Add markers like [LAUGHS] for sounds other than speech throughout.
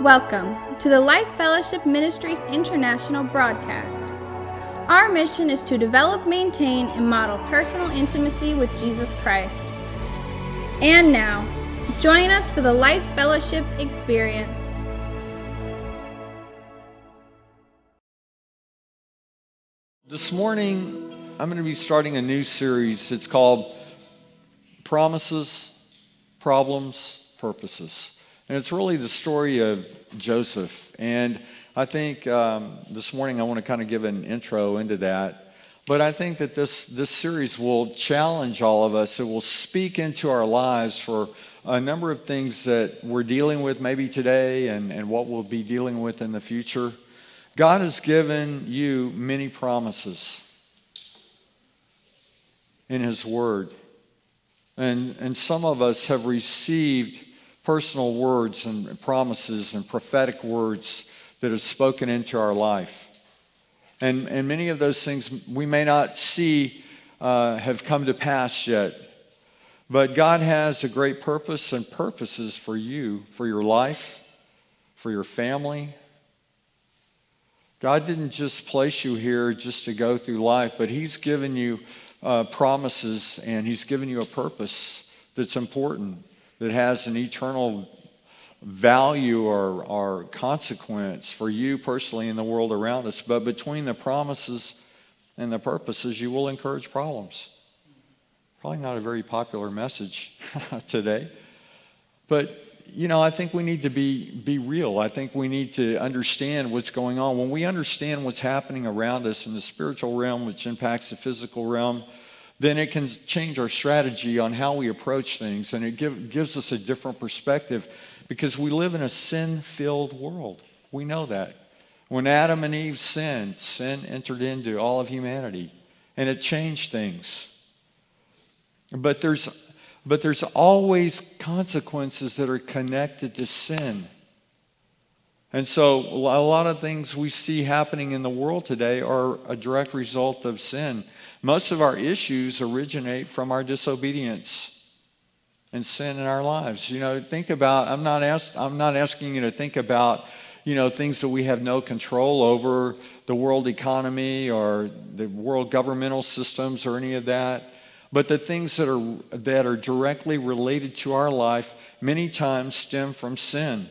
Welcome to the Life Fellowship Ministries International broadcast. Our mission is to develop, maintain, and model personal intimacy with Jesus Christ. And now, join us for the Life Fellowship experience. This morning, I'm going to be starting a new series. It's called Promises, Problems, Purposes. And it's really the story of Joseph. And I think um, this morning I want to kind of give an intro into that. But I think that this, this series will challenge all of us. It will speak into our lives for a number of things that we're dealing with maybe today and, and what we'll be dealing with in the future. God has given you many promises in His Word. And, and some of us have received personal words and promises and prophetic words that have spoken into our life. And, and many of those things we may not see uh, have come to pass yet. But God has a great purpose and purposes for you, for your life, for your family. God didn't just place you here just to go through life, but He's given you uh, promises and He's given you a purpose that's important that has an eternal value or, or consequence for you personally in the world around us. But between the promises and the purposes, you will encourage problems. Probably not a very popular message [LAUGHS] today. But, you know, I think we need to be, be real. I think we need to understand what's going on. When we understand what's happening around us in the spiritual realm, which impacts the physical realm, then it can change our strategy on how we approach things. And it give, gives us a different perspective because we live in a sin filled world. We know that. When Adam and Eve sinned, sin entered into all of humanity and it changed things. But there's, but there's always consequences that are connected to sin. And so, a lot of things we see happening in the world today are a direct result of sin. Most of our issues originate from our disobedience and sin in our lives. You know, think about, I'm not, ask, I'm not asking you to think about, you know, things that we have no control over, the world economy or the world governmental systems or any of that. But the things that are, that are directly related to our life many times stem from sin.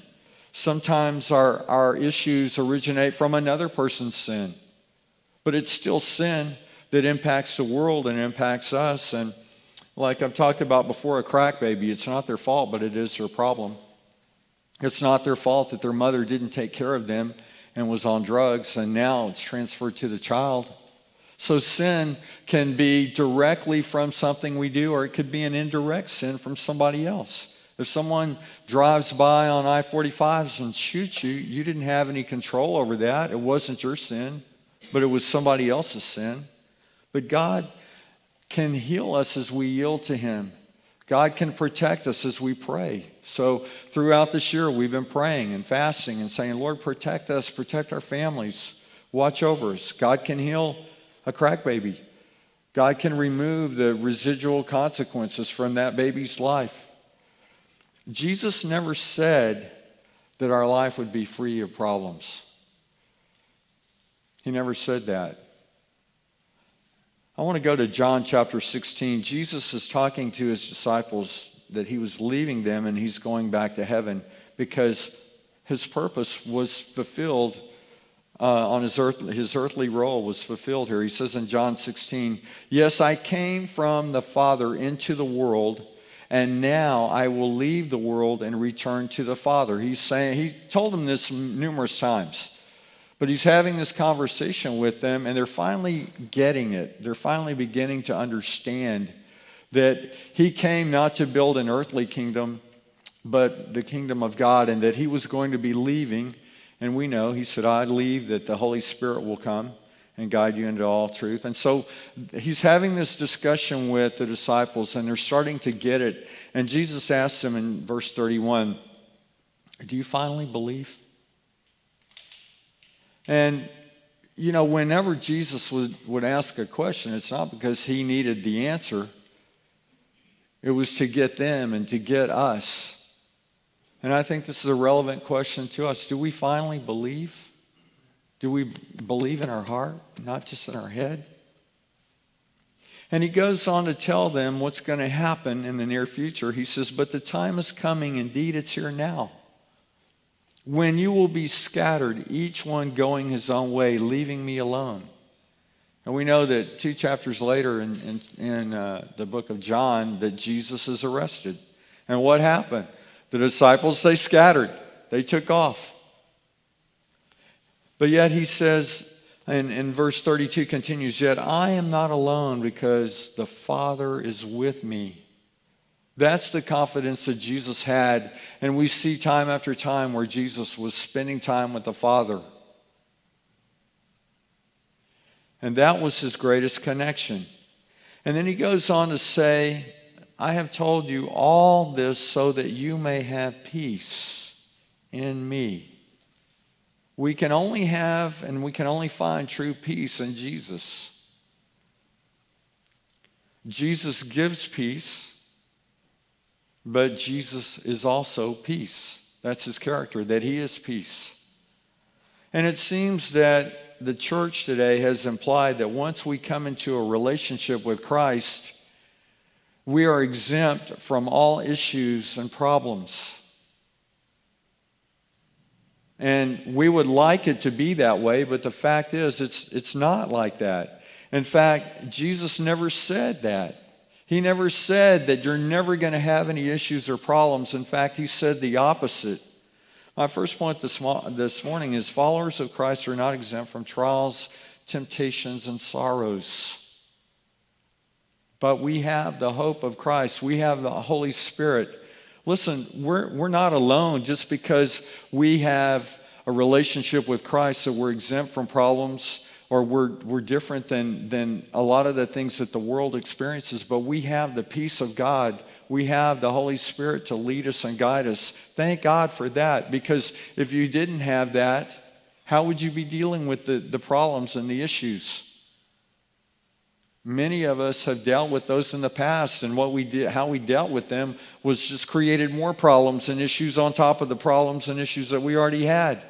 Sometimes our, our issues originate from another person's sin, but it's still sin that impacts the world and impacts us. And like I've talked about before, a crack baby, it's not their fault, but it is their problem. It's not their fault that their mother didn't take care of them and was on drugs, and now it's transferred to the child. So sin can be directly from something we do, or it could be an indirect sin from somebody else. If someone drives by on I 45s and shoots you, you didn't have any control over that. It wasn't your sin, but it was somebody else's sin. But God can heal us as we yield to Him. God can protect us as we pray. So, throughout this year, we've been praying and fasting and saying, Lord, protect us, protect our families, watch over us. God can heal a crack baby. God can remove the residual consequences from that baby's life. Jesus never said that our life would be free of problems. He never said that. I want to go to John chapter 16. Jesus is talking to his disciples that he was leaving them and he's going back to heaven because his purpose was fulfilled uh, on his, earth, his earthly role was fulfilled here. He says in John 16, Yes, I came from the Father into the world, and now I will leave the world and return to the Father. He's saying, he told them this numerous times. But he's having this conversation with them, and they're finally getting it. They're finally beginning to understand that he came not to build an earthly kingdom, but the kingdom of God, and that he was going to be leaving. And we know, he said, I leave that the Holy Spirit will come and guide you into all truth. And so he's having this discussion with the disciples, and they're starting to get it. And Jesus asks them in verse 31 Do you finally believe? And, you know, whenever Jesus would, would ask a question, it's not because he needed the answer, it was to get them and to get us. And I think this is a relevant question to us. Do we finally believe? Do we believe in our heart, not just in our head? And he goes on to tell them what's going to happen in the near future. He says, But the time is coming, indeed, it's here now, when you will be scattered, each one going his own way, leaving me alone. And we know that two chapters later in, in, in uh, the book of John, that Jesus is arrested. And what happened? The disciples, they scattered, they took off. But yet he says, and in verse 32 continues, Yet I am not alone because the Father is with me. That's the confidence that Jesus had. And we see time after time where Jesus was spending time with the Father. And that was his greatest connection. And then he goes on to say, I have told you all this so that you may have peace in me. We can only have and we can only find true peace in Jesus. Jesus gives peace, but Jesus is also peace. That's his character, that he is peace. And it seems that the church today has implied that once we come into a relationship with Christ, we are exempt from all issues and problems. And we would like it to be that way, but the fact is, it's, it's not like that. In fact, Jesus never said that. He never said that you're never going to have any issues or problems. In fact, he said the opposite. My first point this, this morning is followers of Christ are not exempt from trials, temptations, and sorrows. But we have the hope of Christ, we have the Holy Spirit. Listen, we're, we're not alone just because we have a relationship with Christ that we're exempt from problems or we're, we're different than, than a lot of the things that the world experiences, but we have the peace of God we have the Holy Spirit to lead us and guide us. Thank God for that because if you didn't have that, how would you be dealing with the, the problems and the issues? Many of us have dealt with those in the past, and what we did, how we dealt with them was just created more problems and issues on top of the problems and issues that we already had.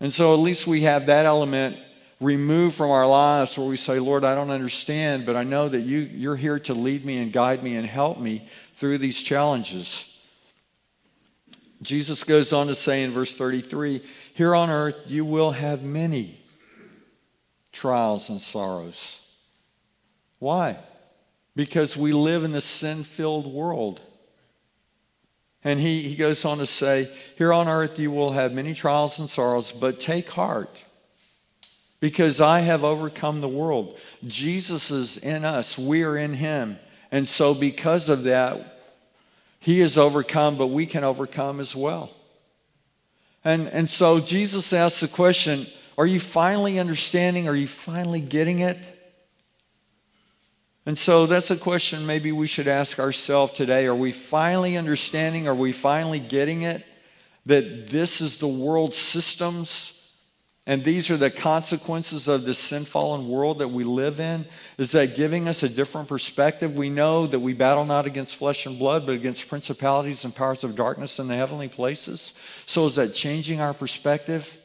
And so at least we have that element remove from our lives where we say, Lord, I don't understand, but I know that you, you're here to lead me and guide me and help me through these challenges. Jesus goes on to say in verse 33 Here on earth you will have many trials and sorrows. Why? Because we live in a sin filled world. And he, he goes on to say, Here on earth you will have many trials and sorrows, but take heart because I have overcome the world. Jesus is in us, we are in him. And so, because of that, he is overcome, but we can overcome as well. And, and so, Jesus asks the question Are you finally understanding? Are you finally getting it? And so, that's a question maybe we should ask ourselves today. Are we finally understanding? Are we finally getting it? That this is the world systems and these are the consequences of this sin fallen world that we live in. Is that giving us a different perspective? We know that we battle not against flesh and blood, but against principalities and powers of darkness in the heavenly places. So, is that changing our perspective?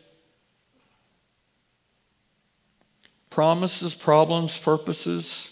Promises, problems, purposes.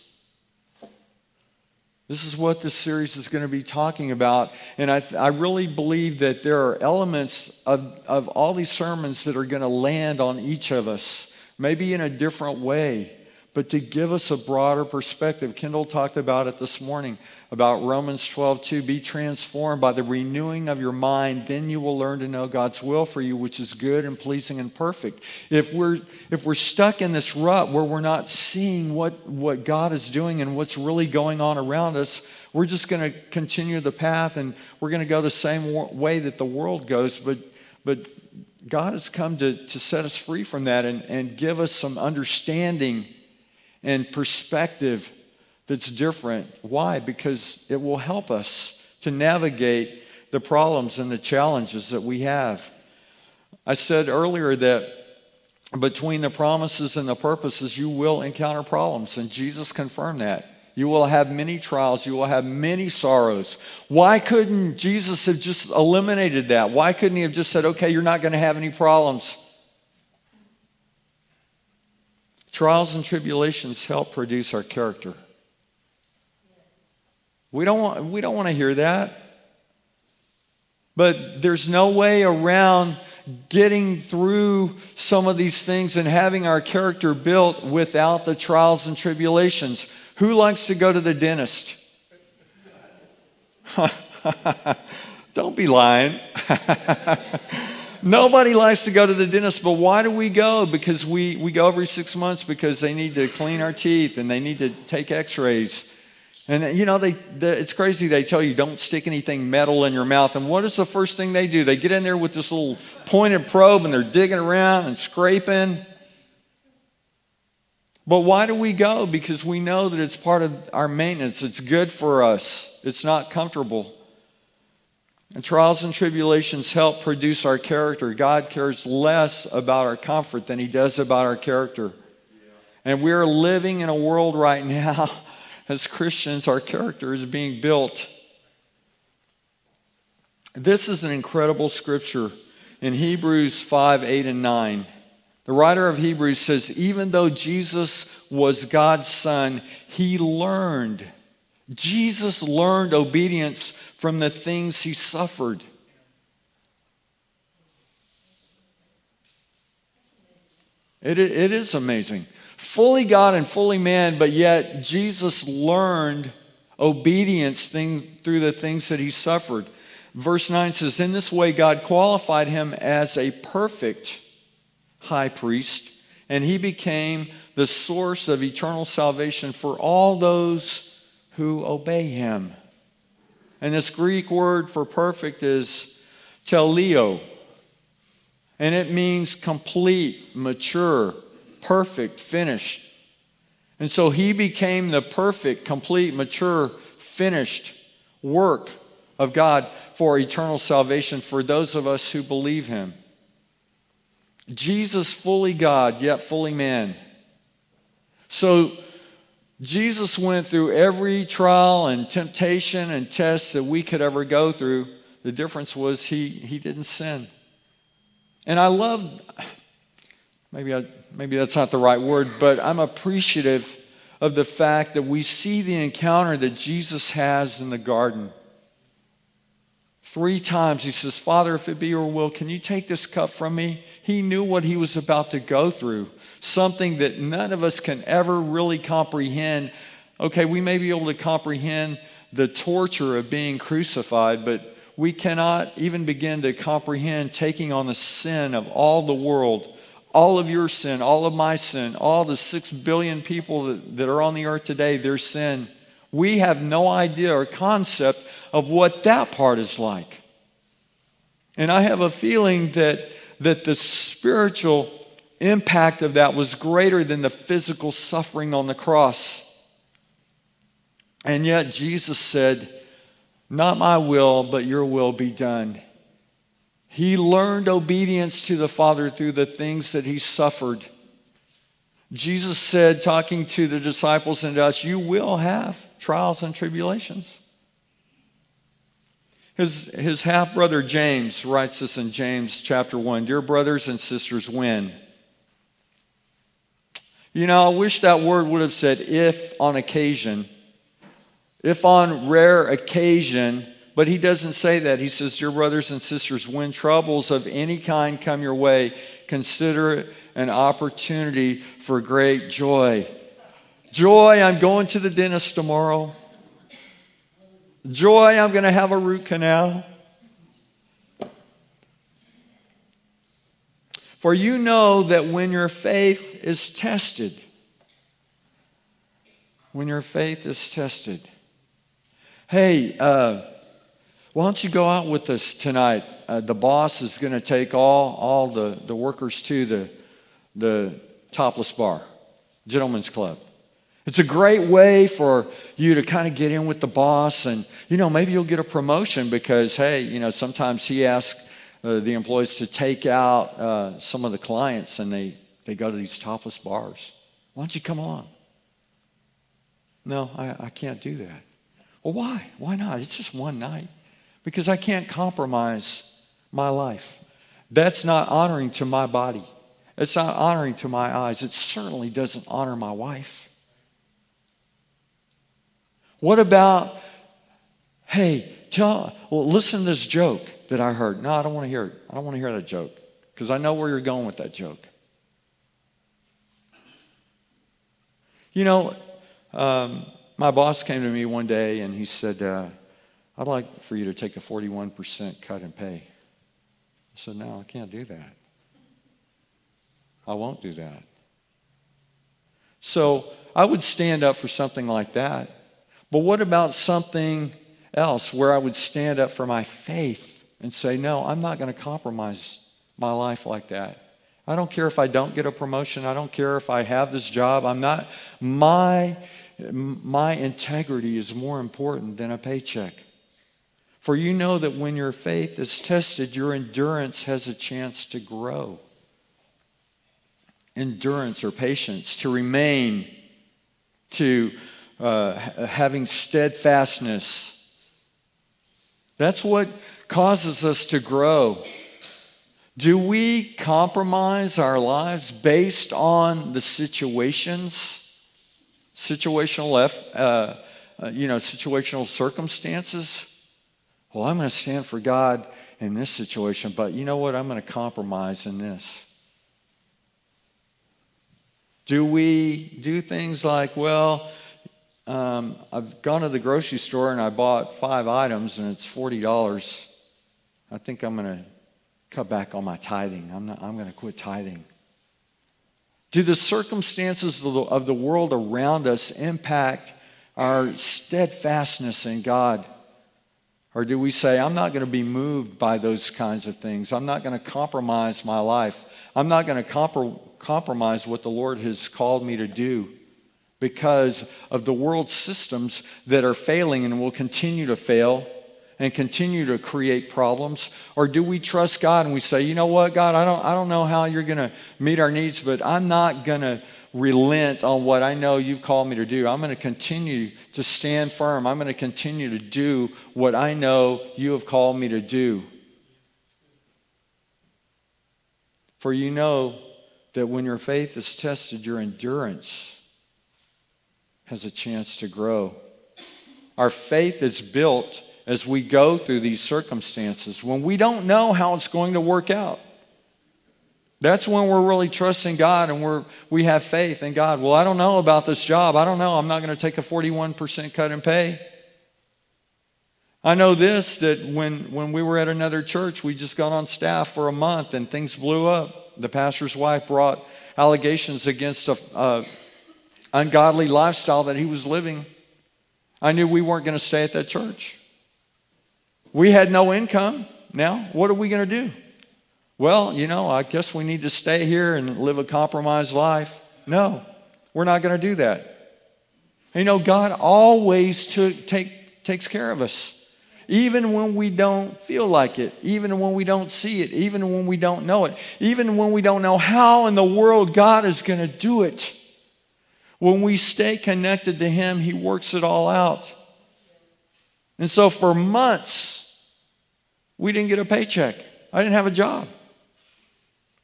This is what this series is going to be talking about. And I, I really believe that there are elements of, of all these sermons that are going to land on each of us, maybe in a different way but to give us a broader perspective. Kendall talked about it this morning about Romans 12, 2. Be transformed by the renewing of your mind, then you will learn to know God's will for you, which is good and pleasing and perfect. If we're if we're stuck in this rut where we're not seeing what, what God is doing and what's really going on around us, we're just going to continue the path and we're going to go the same way that the world goes. But but God has come to, to set us free from that and, and give us some understanding and perspective that's different. Why? Because it will help us to navigate the problems and the challenges that we have. I said earlier that between the promises and the purposes, you will encounter problems, and Jesus confirmed that. You will have many trials. You will have many sorrows. Why couldn't Jesus have just eliminated that? Why couldn't he have just said, okay, you're not going to have any problems? Trials and tribulations help produce our character. We don't want, we don't want to hear that. But there's no way around getting through some of these things and having our character built without the trials and tribulations. Who likes to go to the dentist? [LAUGHS] Don't be lying. [LAUGHS] Nobody likes to go to the dentist, but why do we go? Because we, we go every six months because they need to clean our teeth and they need to take x rays. And you know, they, they, it's crazy. They tell you don't stick anything metal in your mouth. And what is the first thing they do? They get in there with this little pointed probe and they're digging around and scraping. But why do we go? Because we know that it's part of our maintenance. It's good for us, it's not comfortable. And trials and tribulations help produce our character. God cares less about our comfort than He does about our character. And we're living in a world right now [LAUGHS] as Christians, our character is being built. This is an incredible scripture in Hebrews 5 8 and 9. The writer of Hebrews says, even though Jesus was God's son, he learned. Jesus learned obedience from the things he suffered. It, it is amazing fully God and fully man, but yet Jesus learned obedience thing, through the things that he suffered. Verse 9 says, In this way, God qualified him as a perfect high priest, and he became the source of eternal salvation for all those who obey him. And this Greek word for perfect is teleo, and it means complete, mature, perfect, finished. And so he became the perfect, complete, mature, finished work of God for eternal salvation for those of us who believe him. Jesus, fully God, yet fully man. So Jesus went through every trial and temptation and test that we could ever go through. The difference was he, he didn't sin. And I love, maybe, I, maybe that's not the right word, but I'm appreciative of the fact that we see the encounter that Jesus has in the garden. Three times he says, Father, if it be your will, can you take this cup from me? He knew what he was about to go through, something that none of us can ever really comprehend. Okay, we may be able to comprehend the torture of being crucified, but we cannot even begin to comprehend taking on the sin of all the world all of your sin, all of my sin, all the six billion people that, that are on the earth today, their sin. We have no idea or concept of what that part is like. And I have a feeling that, that the spiritual impact of that was greater than the physical suffering on the cross. And yet Jesus said, Not my will, but your will be done. He learned obedience to the Father through the things that he suffered. Jesus said, talking to the disciples and to us, You will have trials and tribulations. His, his half brother James writes this in James chapter 1 Dear brothers and sisters, when? You know, I wish that word would have said if on occasion. If on rare occasion, but he doesn't say that. He says, Dear brothers and sisters, when troubles of any kind come your way, consider it an opportunity for great joy. Joy, I'm going to the dentist tomorrow. Joy, I'm going to have a root canal. For you know that when your faith is tested, when your faith is tested, hey, uh, why don't you go out with us tonight? Uh, the boss is going to take all, all the, the workers to the, the topless bar, gentlemen's club. It's a great way for you to kind of get in with the boss, and you know maybe you'll get a promotion because hey, you know sometimes he asks uh, the employees to take out uh, some of the clients, and they they go to these topless bars. Why don't you come along? No, I, I can't do that. Well, why? Why not? It's just one night. Because I can't compromise my life. That's not honoring to my body. It's not honoring to my eyes. It certainly doesn't honor my wife. What about, hey, tell, well, listen to this joke that I heard. No, I don't want to hear it. I don't want to hear that joke because I know where you're going with that joke. You know, um, my boss came to me one day and he said, uh, I'd like for you to take a 41% cut in pay. I said, No, I can't do that. I won't do that. So I would stand up for something like that. But what about something else where I would stand up for my faith and say, No, I'm not going to compromise my life like that. I don't care if I don't get a promotion. I don't care if I have this job. I'm not, my, my integrity is more important than a paycheck. For you know that when your faith is tested, your endurance has a chance to grow. Endurance or patience, to remain, to uh, having steadfastness. That's what causes us to grow. Do we compromise our lives based on the situations, situational, uh, uh, you know, situational circumstances? Well, I'm going to stand for God in this situation, but you know what? I'm going to compromise in this. Do we do things like, well, um, I've gone to the grocery store and I bought five items and it's $40. I think I'm going to cut back on my tithing. I'm, I'm going to quit tithing. Do the circumstances of the, of the world around us impact our steadfastness in God? Or do we say, I'm not going to be moved by those kinds of things? I'm not going to compromise my life. I'm not going to compro- compromise what the Lord has called me to do because of the world systems that are failing and will continue to fail and continue to create problems? Or do we trust God and we say, you know what, God, I don't, I don't know how you're going to meet our needs, but I'm not going to relent on what I know you've called me to do. I'm going to continue to stand firm. I'm going to continue to do what I know you have called me to do. For you know that when your faith is tested, your endurance has a chance to grow. Our faith is built as we go through these circumstances when we don't know how it's going to work out. That's when we're really trusting God and we're, we have faith in God. Well, I don't know about this job. I don't know. I'm not going to take a 41% cut in pay. I know this that when, when we were at another church, we just got on staff for a month and things blew up. The pastor's wife brought allegations against a, a ungodly lifestyle that he was living. I knew we weren't going to stay at that church. We had no income. Now, what are we going to do? Well, you know, I guess we need to stay here and live a compromised life. No, we're not going to do that. You know, God always took, take, takes care of us. Even when we don't feel like it, even when we don't see it, even when we don't know it, even when we don't know how in the world God is going to do it. When we stay connected to Him, He works it all out. And so for months, we didn't get a paycheck. I didn't have a job.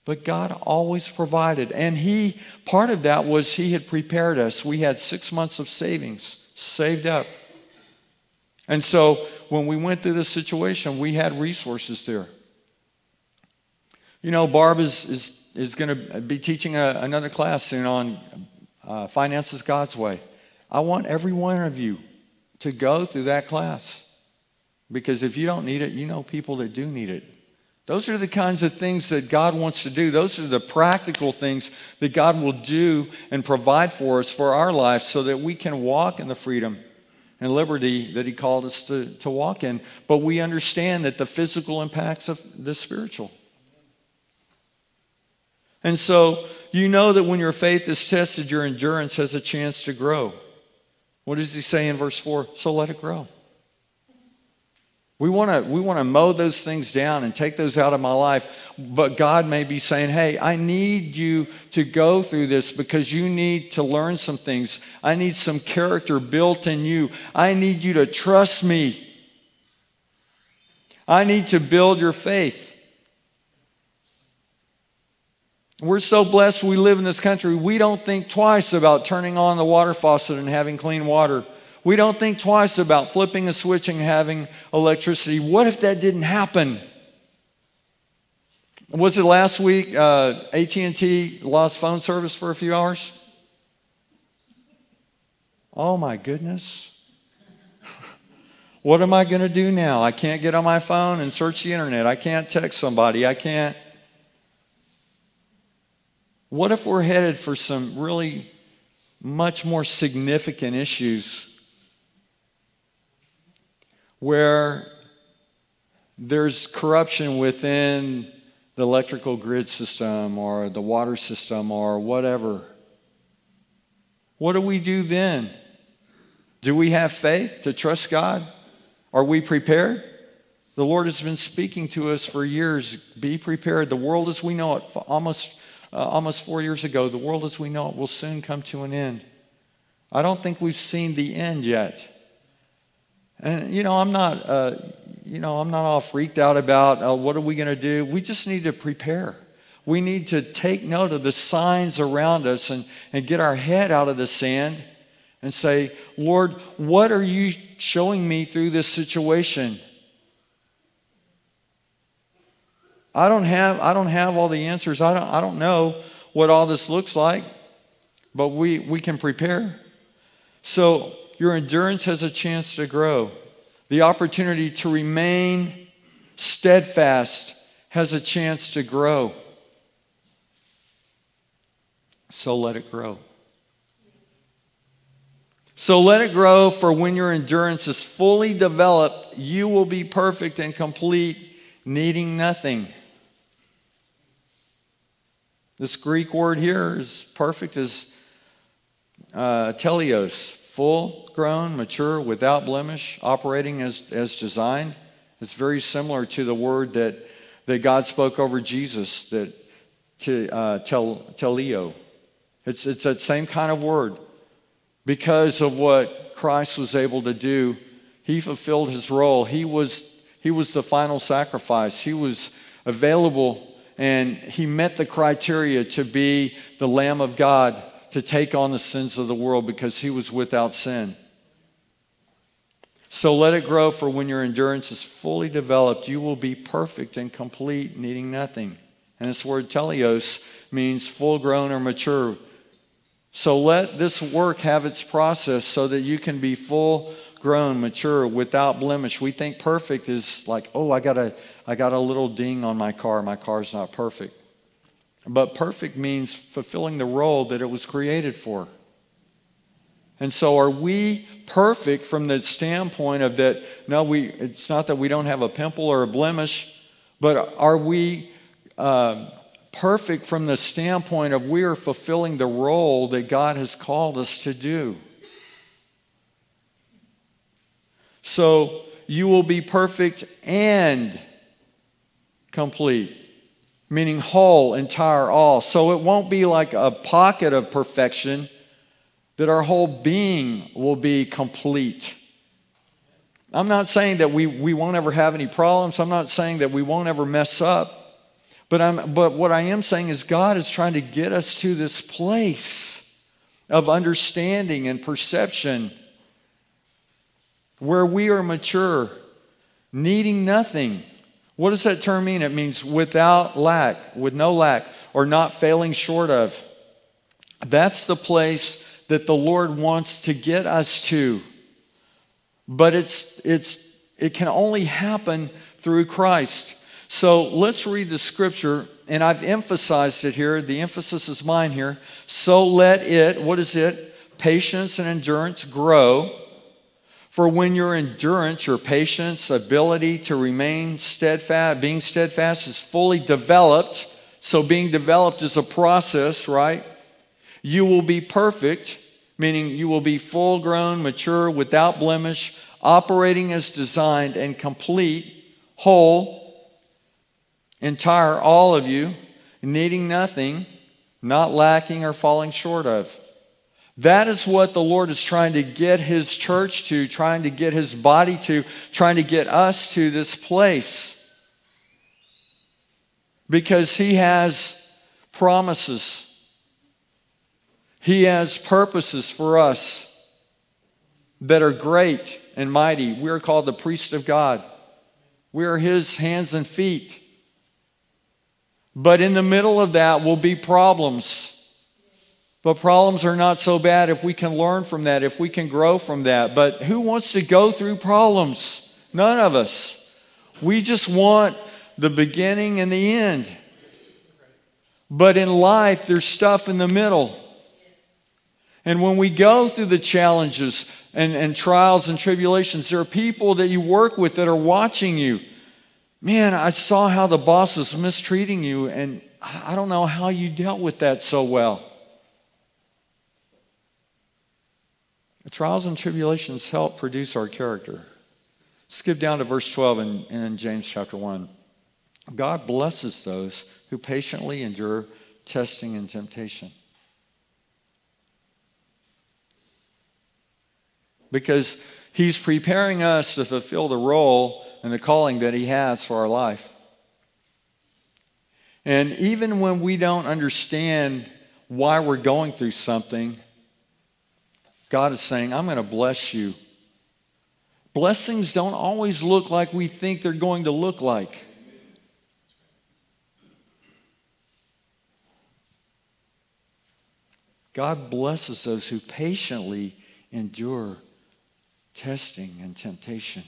But God always provided. And He, part of that was He had prepared us. We had six months of savings saved up. And so when we went through this situation, we had resources there. You know, Barb is, is, is going to be teaching a, another class soon on uh, Finances God's Way. I want every one of you to go through that class. Because if you don't need it, you know people that do need it. Those are the kinds of things that God wants to do. Those are the practical things that God will do and provide for us for our life so that we can walk in the freedom and liberty that He called us to, to walk in. But we understand that the physical impacts of the spiritual. And so you know that when your faith is tested, your endurance has a chance to grow. What does he say in verse 4? So let it grow. We want to we want to mow those things down and take those out of my life. But God may be saying, "Hey, I need you to go through this because you need to learn some things. I need some character built in you. I need you to trust me. I need to build your faith." We're so blessed we live in this country. We don't think twice about turning on the water faucet and having clean water. We don't think twice about flipping a switch and having electricity. What if that didn't happen? Was it last week uh, AT&T lost phone service for a few hours? Oh my goodness. [LAUGHS] what am I going to do now? I can't get on my phone and search the internet. I can't text somebody. I can't. What if we're headed for some really much more significant issues where there's corruption within the electrical grid system or the water system or whatever. What do we do then? Do we have faith to trust God? Are we prepared? The Lord has been speaking to us for years. Be prepared. The world as we know it, almost, uh, almost four years ago, the world as we know it will soon come to an end. I don't think we've seen the end yet. And you know, I'm not, uh, you know, I'm not all freaked out about uh, what are we going to do. We just need to prepare. We need to take note of the signs around us and, and get our head out of the sand and say, Lord, what are you showing me through this situation? I don't have, I don't have all the answers. I don't, I don't know what all this looks like, but we, we can prepare. So your endurance has a chance to grow. The opportunity to remain steadfast has a chance to grow. So let it grow. So let it grow, for when your endurance is fully developed, you will be perfect and complete, needing nothing. This Greek word here is perfect as uh, teleos, full grown, mature, without blemish, operating as, as designed. It's very similar to the word that, that God spoke over Jesus, that to uh, tel, teleo. It's, it's that same kind of word. Because of what Christ was able to do, he fulfilled his role. He was, he was the final sacrifice. He was available and he met the criteria to be the Lamb of God to take on the sins of the world because he was without sin. So let it grow, for when your endurance is fully developed, you will be perfect and complete, needing nothing. And this word teleos means full grown or mature. So let this work have its process so that you can be full grown, mature, without blemish. We think perfect is like, oh, I got a, I got a little ding on my car. My car's not perfect. But perfect means fulfilling the role that it was created for. And so, are we perfect from the standpoint of that? No, we, it's not that we don't have a pimple or a blemish, but are we uh, perfect from the standpoint of we are fulfilling the role that God has called us to do? So, you will be perfect and complete meaning whole, entire, all. So it won't be like a pocket of perfection, that our whole being will be complete. I'm not saying that we, we won't ever have any problems. I'm not saying that we won't ever mess up. But, I'm, but what I am saying is, God is trying to get us to this place of understanding and perception where we are mature, needing nothing what does that term mean? It means without lack, with no lack, or not failing short of. That's the place that the Lord wants to get us to. But it's, it's, it can only happen through Christ. So let's read the scripture, and I've emphasized it here. The emphasis is mine here. So let it, what is it? Patience and endurance grow for when your endurance, your patience, ability to remain steadfast, being steadfast is fully developed, so being developed is a process, right? You will be perfect, meaning you will be full grown, mature, without blemish, operating as designed and complete, whole, entire, all of you, needing nothing, not lacking or falling short of. That is what the Lord is trying to get His church to, trying to get His body to, trying to get us to this place. Because He has promises, He has purposes for us that are great and mighty. We are called the priest of God, we are His hands and feet. But in the middle of that will be problems. But problems are not so bad if we can learn from that, if we can grow from that. But who wants to go through problems? None of us. We just want the beginning and the end. But in life, there's stuff in the middle. And when we go through the challenges and, and trials and tribulations, there are people that you work with that are watching you. Man, I saw how the boss was mistreating you, and I don't know how you dealt with that so well. Trials and tribulations help produce our character. Skip down to verse 12 in, in James chapter 1. God blesses those who patiently endure testing and temptation. Because he's preparing us to fulfill the role and the calling that he has for our life. And even when we don't understand why we're going through something, God is saying, I'm going to bless you. Blessings don't always look like we think they're going to look like. God blesses those who patiently endure testing and temptation.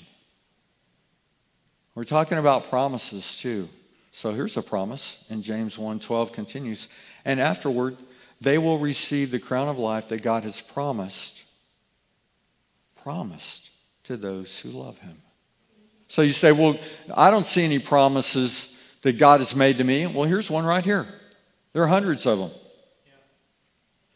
We're talking about promises too. So here's a promise, and James 1:12 continues, and afterward they will receive the crown of life that God has promised promised to those who love him. So you say, "Well, I don't see any promises that God has made to me." Well, here's one right here. There are hundreds of them.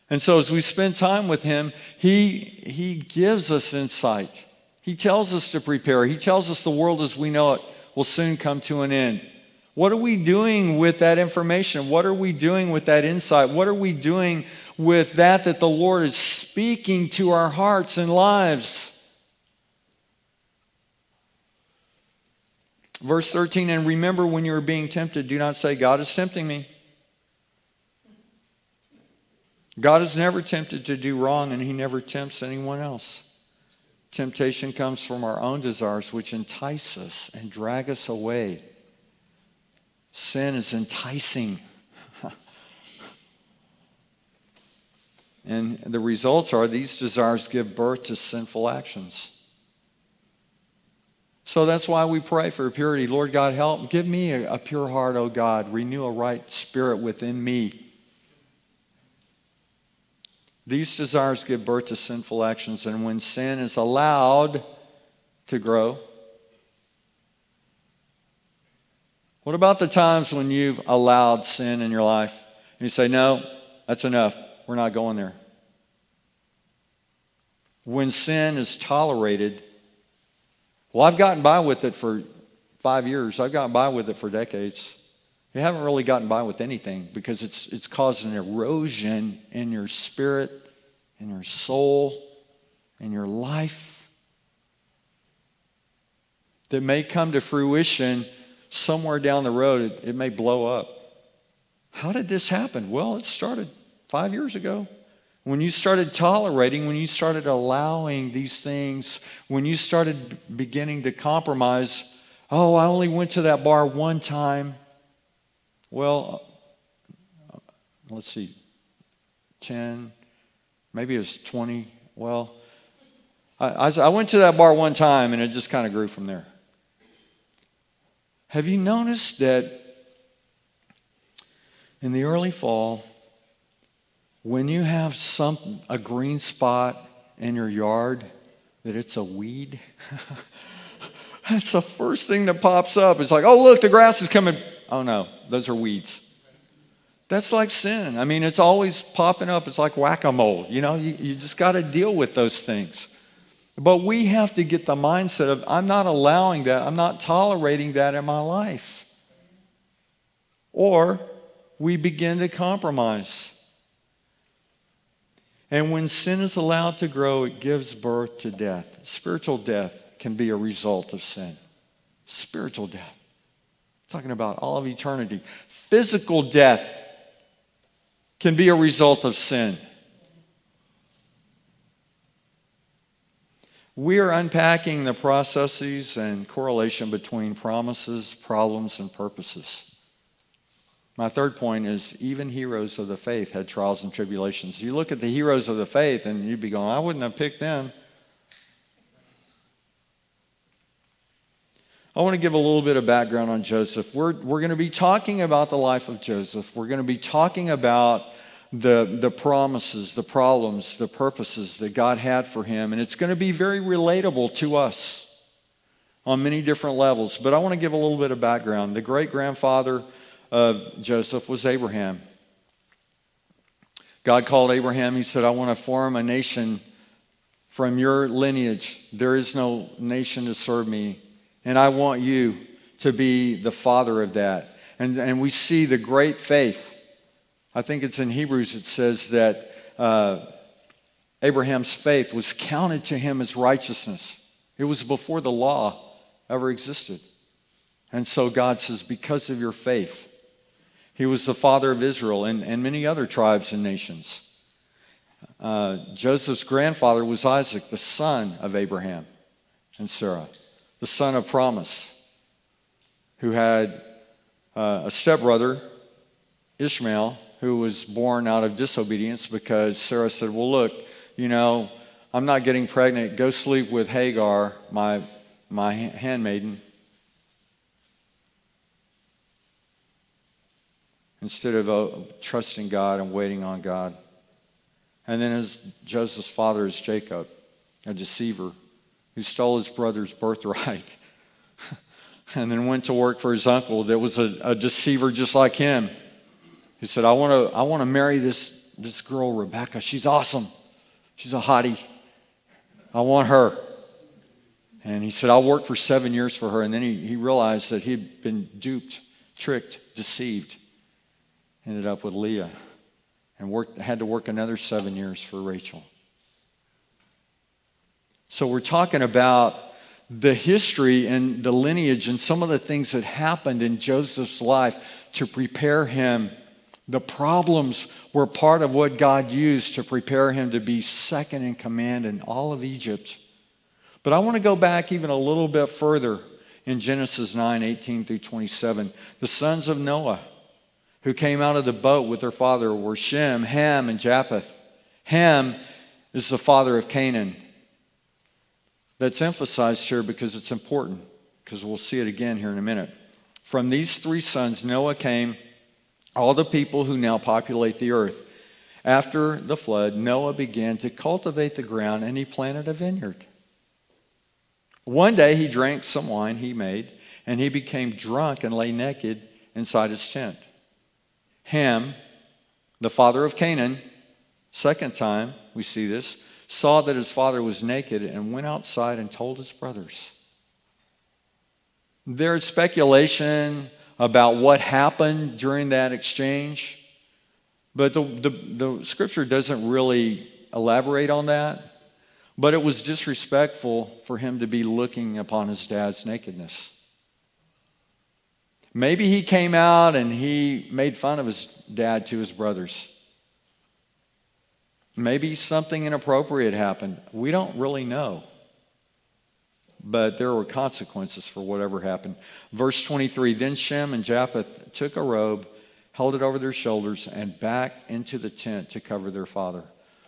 And so as we spend time with him, he, he gives us insight. He tells us to prepare. He tells us the world as we know it will soon come to an end. What are we doing with that information? What are we doing with that insight? What are we doing with that that the Lord is speaking to our hearts and lives? Verse 13, and remember when you are being tempted, do not say, God is tempting me. God is never tempted to do wrong, and He never tempts anyone else. Temptation comes from our own desires, which entice us and drag us away. Sin is enticing. And the results are these desires give birth to sinful actions. So that's why we pray for purity. Lord God, help. Give me a, a pure heart, O God. Renew a right spirit within me. These desires give birth to sinful actions, and when sin is allowed to grow, what about the times when you've allowed sin in your life and you say, No, that's enough. We're not going there. When sin is tolerated, well, I've gotten by with it for five years, I've gotten by with it for decades. You haven't really gotten by with anything because it's, it's caused an erosion in your spirit in your soul, in your life that may come to fruition somewhere down the road. It, it may blow up. How did this happen? Well, it started five years ago. When you started tolerating, when you started allowing these things, when you started beginning to compromise, oh, I only went to that bar one time. Well, uh, let's see, 10, Maybe it was 20. Well, I, I went to that bar one time and it just kind of grew from there. Have you noticed that in the early fall, when you have some a green spot in your yard, that it's a weed? [LAUGHS] That's the first thing that pops up. It's like, oh, look, the grass is coming. Oh, no, those are weeds. That's like sin. I mean, it's always popping up. It's like whack a mole. You know, you, you just got to deal with those things. But we have to get the mindset of I'm not allowing that, I'm not tolerating that in my life. Or we begin to compromise. And when sin is allowed to grow, it gives birth to death. Spiritual death can be a result of sin. Spiritual death. talking about all of eternity. Physical death can be a result of sin. We are unpacking the processes and correlation between promises, problems, and purposes. My third point is even heroes of the faith had trials and tribulations. You look at the heroes of the faith and you'd be going, I wouldn't have picked them. I want to give a little bit of background on Joseph. We're, we're going to be talking about the life of Joseph. We're going to be talking about the, the promises, the problems, the purposes that God had for him. And it's going to be very relatable to us on many different levels. But I want to give a little bit of background. The great grandfather of Joseph was Abraham. God called Abraham, he said, I want to form a nation from your lineage. There is no nation to serve me. And I want you to be the father of that. And, and we see the great faith I think it's in Hebrews, it says that uh, Abraham's faith was counted to him as righteousness. It was before the law ever existed. And so God says, because of your faith, he was the father of Israel and, and many other tribes and nations. Uh, Joseph's grandfather was Isaac, the son of Abraham and Sarah, the son of promise, who had uh, a stepbrother, Ishmael, who was born out of disobedience because Sarah said, Well, look, you know, I'm not getting pregnant. Go sleep with Hagar, my, my handmaiden. Instead of uh, trusting God and waiting on God. And then his, Joseph's father is Jacob, a deceiver who stole his brother's birthright [LAUGHS] and then went to work for his uncle that was a, a deceiver just like him. He said, I want to I wanna marry this, this girl, Rebecca. She's awesome. She's a hottie. I want her. And he said, I'll work for seven years for her. And then he, he realized that he had been duped, tricked, deceived. Ended up with Leah and worked, had to work another seven years for Rachel. So we're talking about the history and the lineage and some of the things that happened in Joseph's life to prepare him the problems were part of what God used to prepare him to be second in command in all of Egypt. But I want to go back even a little bit further in Genesis 9 18 through 27. The sons of Noah who came out of the boat with their father were Shem, Ham, and Japheth. Ham is the father of Canaan. That's emphasized here because it's important, because we'll see it again here in a minute. From these three sons, Noah came all the people who now populate the earth. After the flood, Noah began to cultivate the ground and he planted a vineyard. One day he drank some wine he made, and he became drunk and lay naked inside his tent. Ham, the father of Canaan, second time we see this, saw that his father was naked and went outside and told his brothers. There's speculation about what happened during that exchange. But the, the, the, scripture doesn't really elaborate on that. But it was disrespectful for him to be looking upon his dad's nakedness. Maybe he came out and he made fun of his dad to his brothers. Maybe something inappropriate happened. We don't really know but there were consequences for whatever happened. Verse 23 Then Shem and Japheth took a robe, held it over their shoulders, and backed into the tent to cover their father.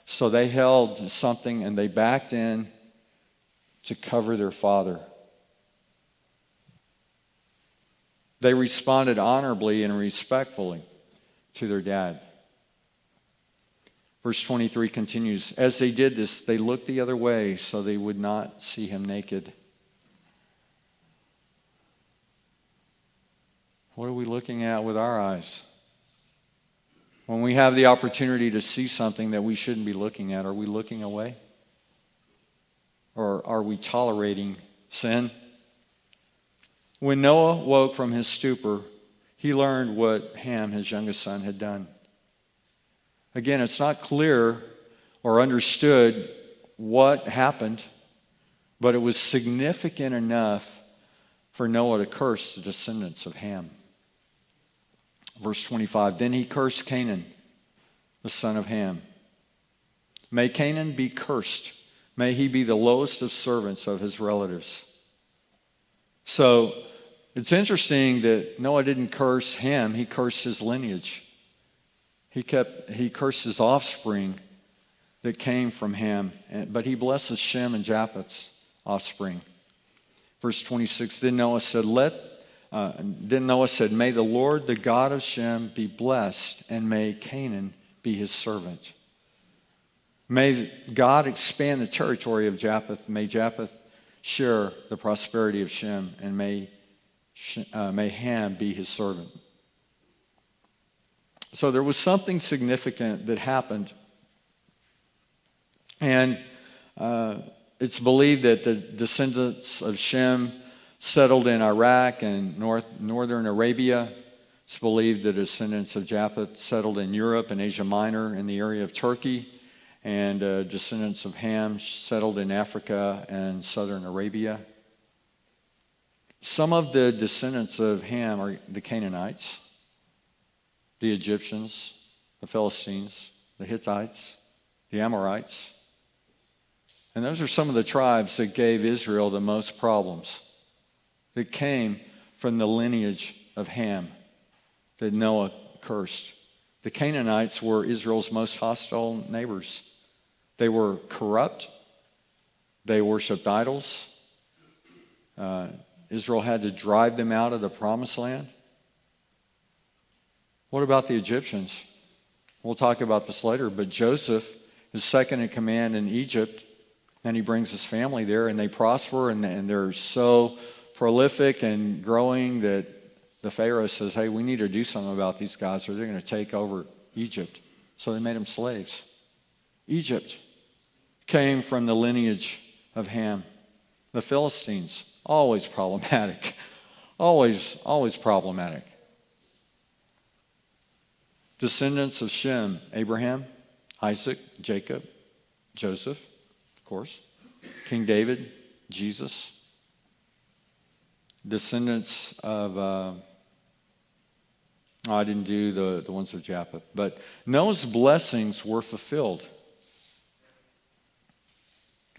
So they held something and they backed in to cover their father. They responded honorably and respectfully to their dad. Verse 23 continues As they did this, they looked the other way so they would not see him naked. What are we looking at with our eyes? When we have the opportunity to see something that we shouldn't be looking at, are we looking away? or are we tolerating sin? When Noah woke from his stupor, he learned what Ham, his youngest son, had done. Again, it's not clear or understood what happened, but it was significant enough for Noah to curse the descendants of Ham. Verse 25 Then he cursed Canaan, the son of Ham. May Canaan be cursed. May he be the lowest of servants of his relatives. So it's interesting that Noah didn't curse him, he cursed his lineage. He, kept, he cursed his offspring that came from him, but he blesses Shem and Japheth's offspring. Verse 26, then Noah said, Let uh, then Noah said, May the Lord, the God of Shem, be blessed, and may Canaan be his servant. May God expand the territory of Japheth. May Japheth share the prosperity of Shem, and may, uh, may Ham be his servant. So there was something significant that happened. And uh, it's believed that the descendants of Shem settled in Iraq and north, northern Arabia. It's believed the descendants of Japheth settled in Europe and Asia Minor in the area of Turkey, and uh, descendants of Ham settled in Africa and southern Arabia. Some of the descendants of Ham are the Canaanites, the Egyptians, the Philistines, the Hittites, the Amorites. And those are some of the tribes that gave Israel the most problems that came from the lineage of Ham that Noah cursed. The Canaanites were Israel's most hostile neighbors. They were corrupt, they worshiped idols. Uh, Israel had to drive them out of the promised land. What about the Egyptians? We'll talk about this later, but Joseph is second in command in Egypt, and he brings his family there, and they prosper, and, and they're so prolific and growing that the Pharaoh says, hey, we need to do something about these guys or they're going to take over Egypt. So they made them slaves. Egypt came from the lineage of Ham. The Philistines, always problematic. [LAUGHS] always, always problematic. Descendants of Shem, Abraham, Isaac, Jacob, Joseph, of course, King David, Jesus, descendants of, uh, oh, I didn't do the, the ones of Japheth, but Noah's blessings were fulfilled.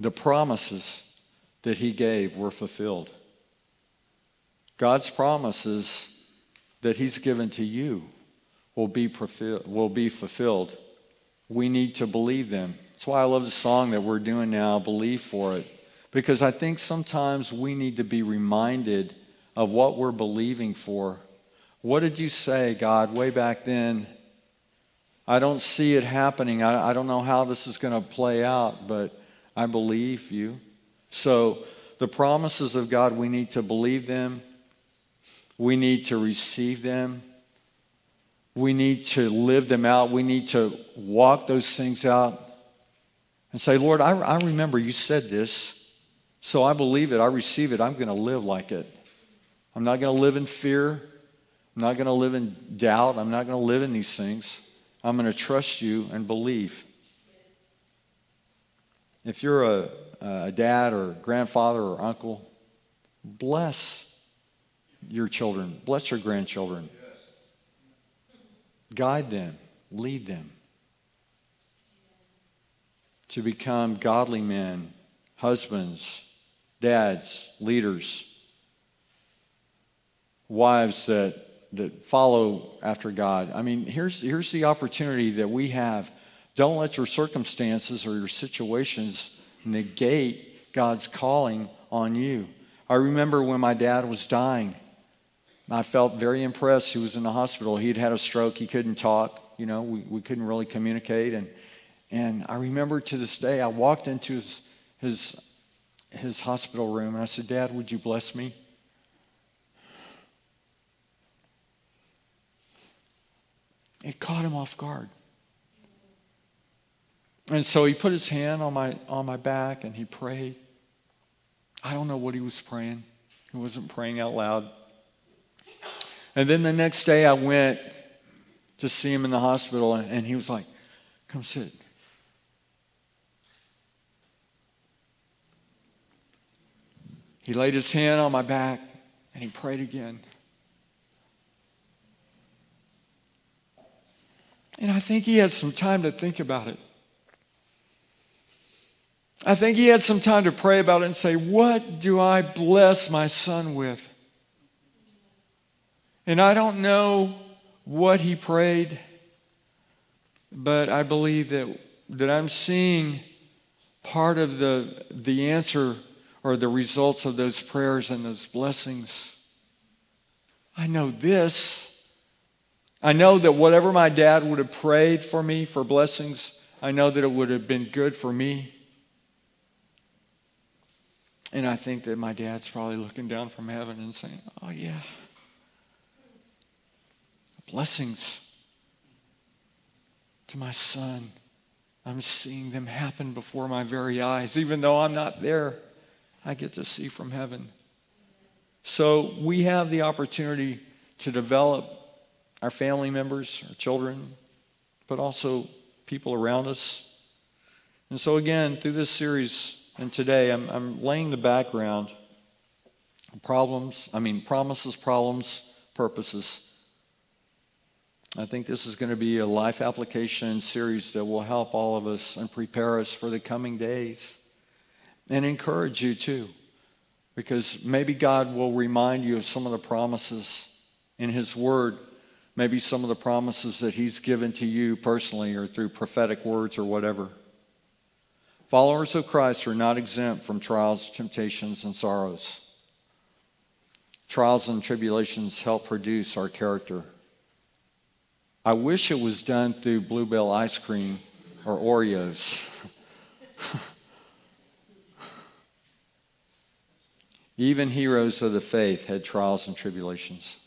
The promises that he gave were fulfilled. God's promises that he's given to you will be, will be fulfilled. We need to believe them. That's why I love the song that we're doing now, Believe for It. Because I think sometimes we need to be reminded of what we're believing for. What did you say, God, way back then? I don't see it happening. I, I don't know how this is going to play out, but I believe you. So, the promises of God, we need to believe them. We need to receive them. We need to live them out. We need to walk those things out and say, Lord, I, I remember you said this. So I believe it, I receive it, I'm going to live like it. I'm not going to live in fear. I'm not going to live in doubt. I'm not going to live in these things. I'm going to trust you and believe. If you're a, Uh, a dad or grandfather or uncle, bless your children, bless your grandchildren. Guide them, lead them to become godly men, husbands, dads, leaders, wives that, that follow after God. I mean, here's, here's the opportunity that we have. Don't let your circumstances or your situations negate God's calling on you. I remember when my dad was dying, I felt very impressed. He was in the hospital. He'd had a stroke. He couldn't talk. You know, we, we couldn't really communicate. And, and I remember to this day, I walked into his, his his hospital room and I said, Dad, would you bless me? It caught him off guard. And so he put his hand on my, on my back and he prayed. I don't know what he was praying. He wasn't praying out loud. And then the next day I went to see him in the hospital, and he was like, Come sit. He laid his hand on my back and he prayed again. And I think he had some time to think about it. I think he had some time to pray about it and say, What do I bless my son with? And I don't know what he prayed, but I believe that, that I'm seeing part of the, the answer or the results of those prayers and those blessings. I know this. I know that whatever my dad would have prayed for me for blessings, I know that it would have been good for me. And I think that my dad's probably looking down from heaven and saying, Oh, yeah. Blessings to my son. I'm seeing them happen before my very eyes. Even though I'm not there, I get to see from heaven. So we have the opportunity to develop our family members, our children, but also people around us. And so, again, through this series, and today I'm, I'm laying the background problems, I mean, promises, problems, purposes. I think this is going to be a life application series that will help all of us and prepare us for the coming days and encourage you too, because maybe God will remind you of some of the promises in His Word, maybe some of the promises that He's given to you personally or through prophetic words or whatever. Followers of Christ are not exempt from trials, temptations, and sorrows. Trials and tribulations help produce our character. I wish it was done through Bluebell ice cream or Oreos. [LAUGHS] Even heroes of the faith had trials and tribulations.